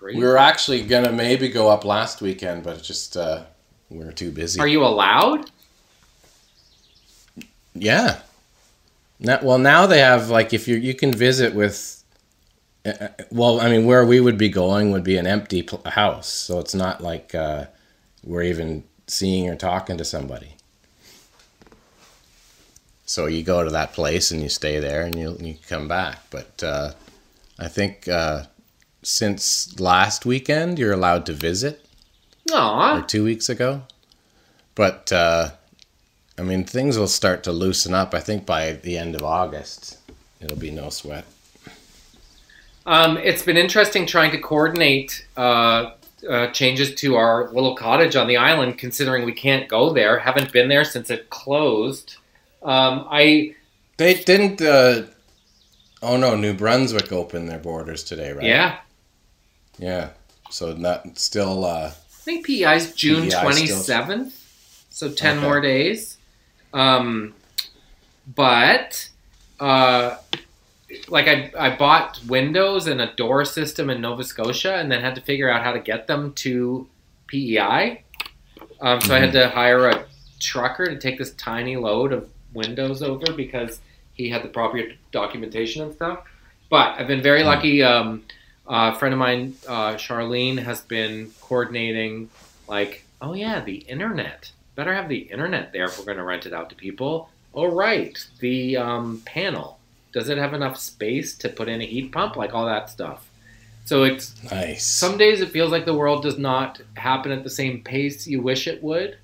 Crazy. We were actually gonna maybe go up last weekend, but it just uh, we were too busy. Are you allowed? Yeah. Now, well, now they have like if you you can visit with. uh, uh, Well, I mean, where we would be going would be an empty pl- house, so it's not like uh, we're even seeing or talking to somebody. So you go to that place and you stay there and you you come back. But uh, I think uh, since last weekend you're allowed to visit or two weeks ago. But uh, I mean, things will start to loosen up. I think by the end of August, it'll be no sweat. Um, it's been interesting trying to coordinate uh, uh, changes to our little cottage on the island, considering we can't go there. Haven't been there since it closed. Um, I They didn't. Uh, oh no, New Brunswick opened their borders today, right? yeah, Yeah. So not still. Uh, I think PEI is June twenty seventh, so ten Okay. more days. Um, but uh, like I I bought windows and a door system in Nova Scotia, and then had to figure out how to get them to PEI. Um, so I had to hire a trucker to take this tiny load of windows over because he had the proper documentation and stuff. But I've been very Mhm. lucky. Um, uh, a friend of mine, uh, Charlene, has been coordinating, like, oh yeah, the internet. Better have the internet there if we're going to rent it out to people. Oh right, the um, panel. Does it have enough space to put in a heat pump? Like all that stuff. So it's nice. some days it feels like the world does not happen at the same pace you wish it would,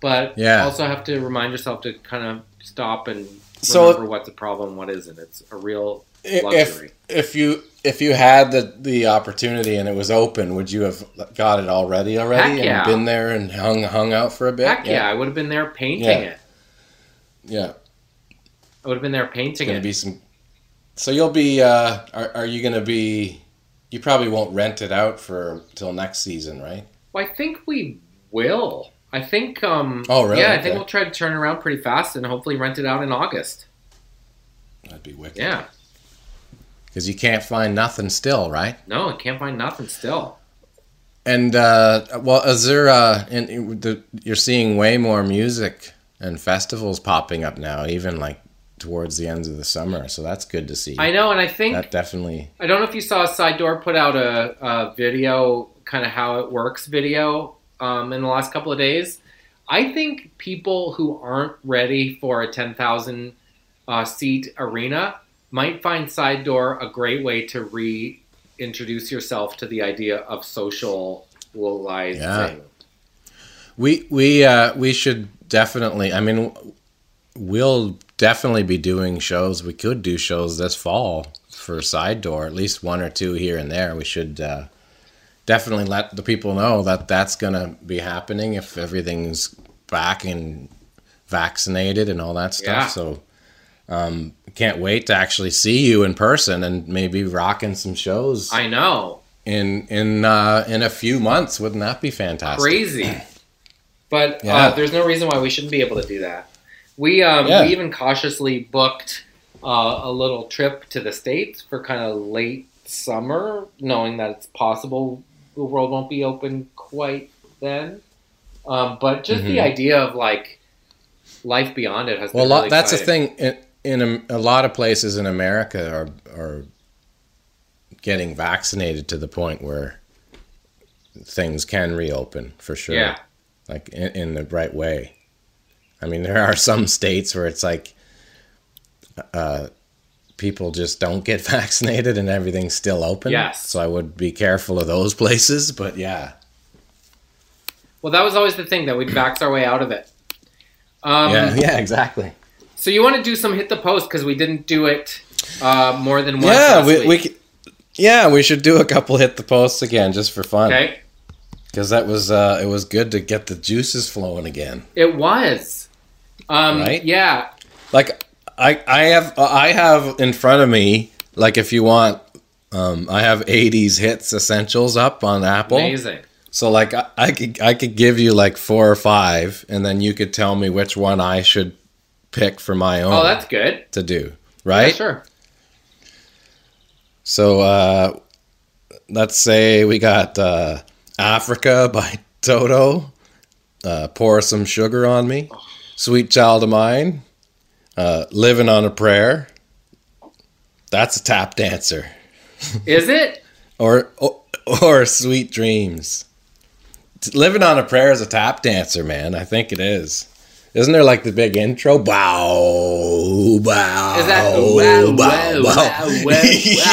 but Yeah. also have to remind yourself to kind of stop and So- remember what's a problem, what isn't. It's a real luxury. if you if you had the the opportunity and it was open, would you have got it already already Heck yeah. and been there and hung hung out for a bit? Heck yeah, I would have been there painting Yeah. it. yeah. I would have been there painting it. be some. So you'll be. Uh, are are you gonna be? You probably won't rent it out for till next season, right? Well, I think we will. I think. Um, Oh, really? Yeah, I think we'll try to turn around pretty fast and hopefully rent it out in August. That'd be wicked. Yeah. Because you can't find nothing still, right? No, I can't find nothing still. And uh, well, is there? Uh, in the, you're seeing way more music and festivals popping up now, even like towards the ends of the summer. So that's good to see. I know, and I think that definitely. I don't know if you saw Side Door put out a, a video, kind of how it works video um, in the last couple of days. I think people who aren't ready for a 10,000 uh, seat arena might find Side Door a great way to reintroduce yourself to the idea of socializing. Yeah. We we uh, we should definitely. I mean, we'll definitely be doing shows. We could do shows this fall for Side Door, at least one or two here and there. We should uh, definitely let the people know that that's gonna be happening if everything's back and vaccinated and all that stuff. Yeah. So. Um, can't wait to actually see you in person and maybe rocking some shows I know. in in uh, in a few months. Wouldn't that be fantastic? crazy. But Yeah. uh, there's no reason why we shouldn't be able to do that. We um, Yeah. we even cautiously booked uh, a little trip to the states for kind of late summer, knowing that it's possible the world won't be open quite then. Um, but just the Mhm. idea of like life beyond it has Well, been really that's the thing. In, in a, a lot of places in America are are getting vaccinated to the point where things can reopen for sure. Yeah. like in, in the right way. I mean, there are some states where it's like uh, people just don't get vaccinated and everything's still open. Yes. So I would be careful of those places. But yeah, Well, that was always the thing that we'd vax our way out of it. Um, yeah, yeah, exactly. So you want to do some hit the post because we didn't do it uh, more than once. Yeah, we, we yeah we should do a couple hit the posts again just for fun. okay. because that was uh, it was good to get the juices flowing again. It was. Um, Right? Yeah. Like I I have I have in front of me like if you want um, I have 80s hits essentials up on Apple. Amazing. So like I, I could I could give you like four or five and then you could tell me which one I should pick for my own Oh, that's good. to do, Yeah, right? sure. So uh, let's say we got uh, Africa by Toto. Uh, Pour some sugar on me. Sweet child of mine. Uh, living on a prayer. That's a tap dancer. Is it? Or or, or sweet dreams. Living on a prayer is a tap dancer, man. I think it is. Isn't there like the big intro? Bow, bow. Is that wow, bow, wow, bow. wow, wow, wow, wow, wow, wow,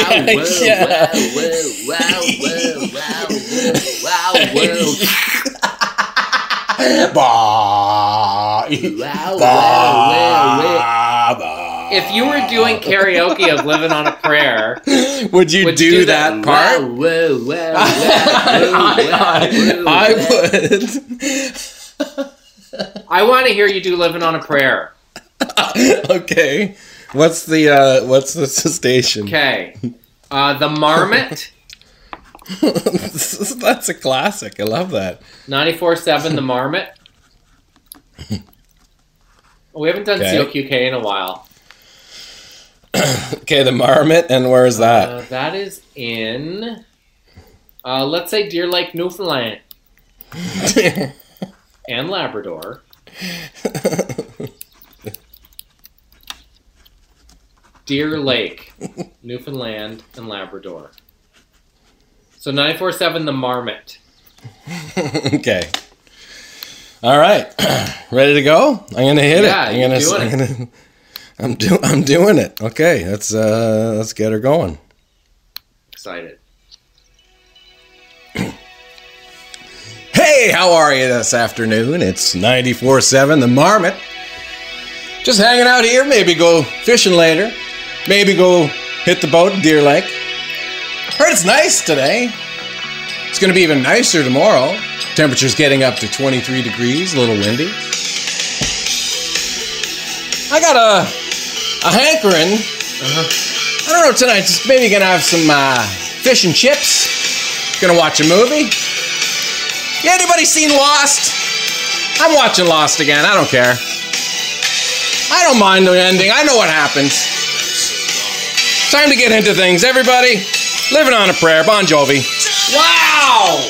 wow, wow, wow, wow, Bah. wow, Bah, wow, wow. bah. If you were doing karaoke of "Living on a Prayer," would you would do, you do that, part? Wow, wow, wow, I, wow, I wow. would. I want to hear you do "Living on a Prayer." okay. What's the uh what's the station? Okay. Uh, the Marmot, That's a classic. I love that. 94.7 The Marmot. We haven't done Okay. COQK in a while. Okay, the marmot, and where's that? Uh, that is in, uh, let's say Deer Lake, Newfoundland, and Labrador. Deer Lake, Newfoundland, and Labrador. So 94.7 The Marmot. okay. All right. Ready to go? I'm gonna hit Yeah, it. I'm gonna, doing I'm, it. gonna I'm do I'm doing it. Okay, let's uh let's get her going. Excited. Hey, how are you this afternoon? It's 94.7 The Marmot. Just hanging out here. Maybe go fishing later. Maybe go hit the boat at Deer Lake. Heard it's nice today. It's going to be even nicer tomorrow. Temperature's getting up to 23 degrees, a little windy. I got a, a hankering. I don't know tonight. Just maybe gonna have some uh, fish and chips. Gonna watch a movie. Yeah, anybody seen Lost? I'm watching Lost again. I don't care. I don't mind the ending. I know what happens. Time to get into things. Everybody, living on a prayer. Bon Jovi. Wow!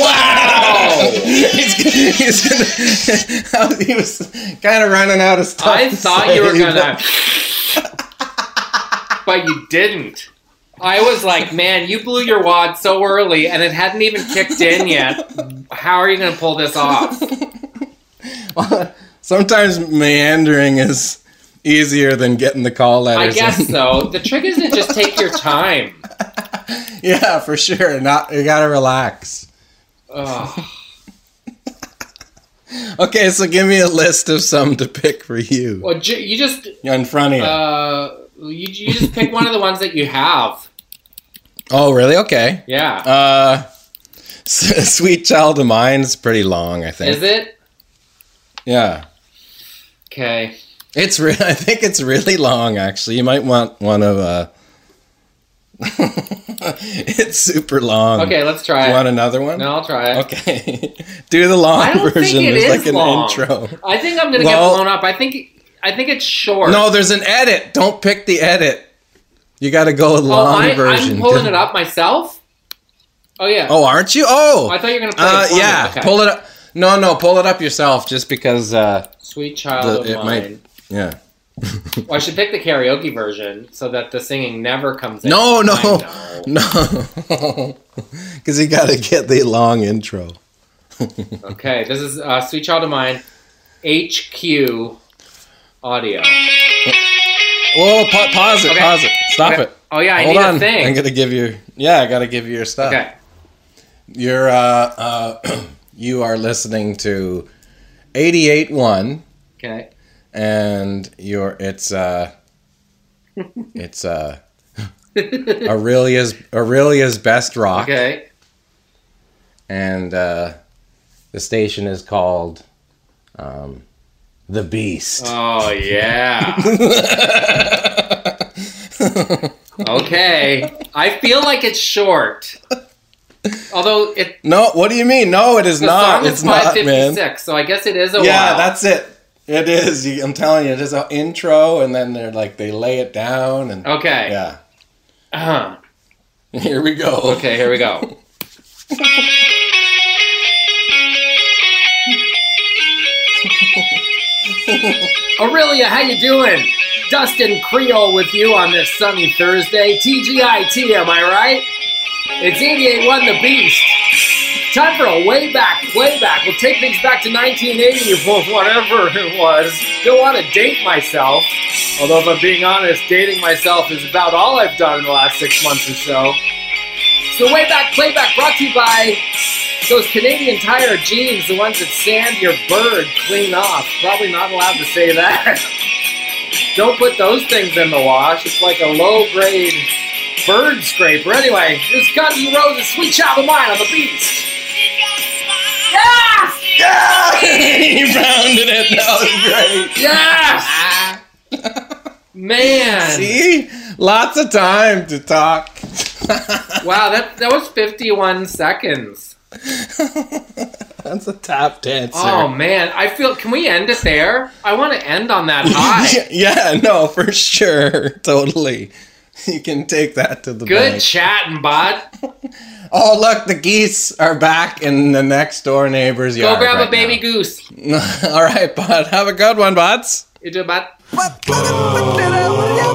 Wow! he's, he's gonna, he was kind of running out of stuff. I thought you were gonna, but you didn't. I was like, man, you blew your wad so early, and it hadn't even kicked in yet. How are you gonna pull this off? Sometimes meandering is easier than getting the call letters. I guess in. so. The trick is to just take your time. Yeah, for sure. Not you gotta relax. Ugh. Okay, so give me a list of some to pick for you Well, you just in front of you. uh, you, you just pick one of the ones that you have. oh, really? Okay. Yeah. Uh, Sweet Child of Mine is pretty long. I think. Is it? Yeah, Okay. it's re- I think it's really long. Actually, you might want one of. Uh... it's super long. Okay, let's try You it. want another one? No, I'll try it. Okay. Do the long I don't think version. it There's is like an long. intro. I think I'm gonna Well- get blown up. I think I think it's short. No, there's an edit. Don't pick the edit. You got to go with oh, long I, version. I'm pulling it up myself. Oh yeah. Oh, aren't you? Oh, I thought you were gonna play uh, yeah. Okay. Pull it up. No, no, pull it up yourself, just because. Uh, Sweet child The- of it mine. might- yeah. Well, I should pick the karaoke version so that the singing never comes in. No, no, no, because you got to get the long intro. Okay, this is uh, Sweet Child of Mine, HQ audio. Whoa, pa- pause it, Okay. pause it, stop Okay. it. Oh yeah, I Hold need on. I'm gonna give you. Yeah, I gotta give you your stuff. Okay. You're uh, uh, you are listening to 88.1 Okay. and you're it's uh it's uh Orillia's Orillia's best rock Okay. and uh the station is called um The Beast. Oh yeah. okay. I feel like it's short. Although it no, what do you mean? No, it is not. It's is not, man. so I guess it is a Yeah, while. that's it. It is. I'm telling you, there's an intro, and then they're like they lay it down, and okay. yeah. Uh-huh. Here we go. Okay, here we go. Orillia, how you doing? Dustin Creole with you on this sunny Thursday. TGIT, am I right? It's 88-1 The Beast. Time for a way back, way back. We'll take things back to 1980 or whatever it was. Don't want to date myself. Although, if I'm being honest, dating myself is about all I've done in the last six months or so. So, way back, playback brought to you by those Canadian Tire jeans, the ones that sand your bird clean off. Probably not allowed to say that. Don't put those things in the wash. It's like a low grade bird scraper. Anyway, this is Guns N' Roses, Sweet Child of Mine on the Beast. Yes! Yeah, you rounded it. That was great. Yes! Man. See, lots of time to talk. Wow, that, that was 51 seconds. That's a tap dancer. Oh, man. I feel. Can we end it there? I want to end on that high. yeah, yeah, no, for sure, totally. You can take that to the Good bank. chatting, bud. Oh, look, the geese are back in the next door neighbor's Go yard. Go grab right a baby now. goose. All right, bud. Have a good one, buds. You do, bud. Ba-ba-da-ba-da-da.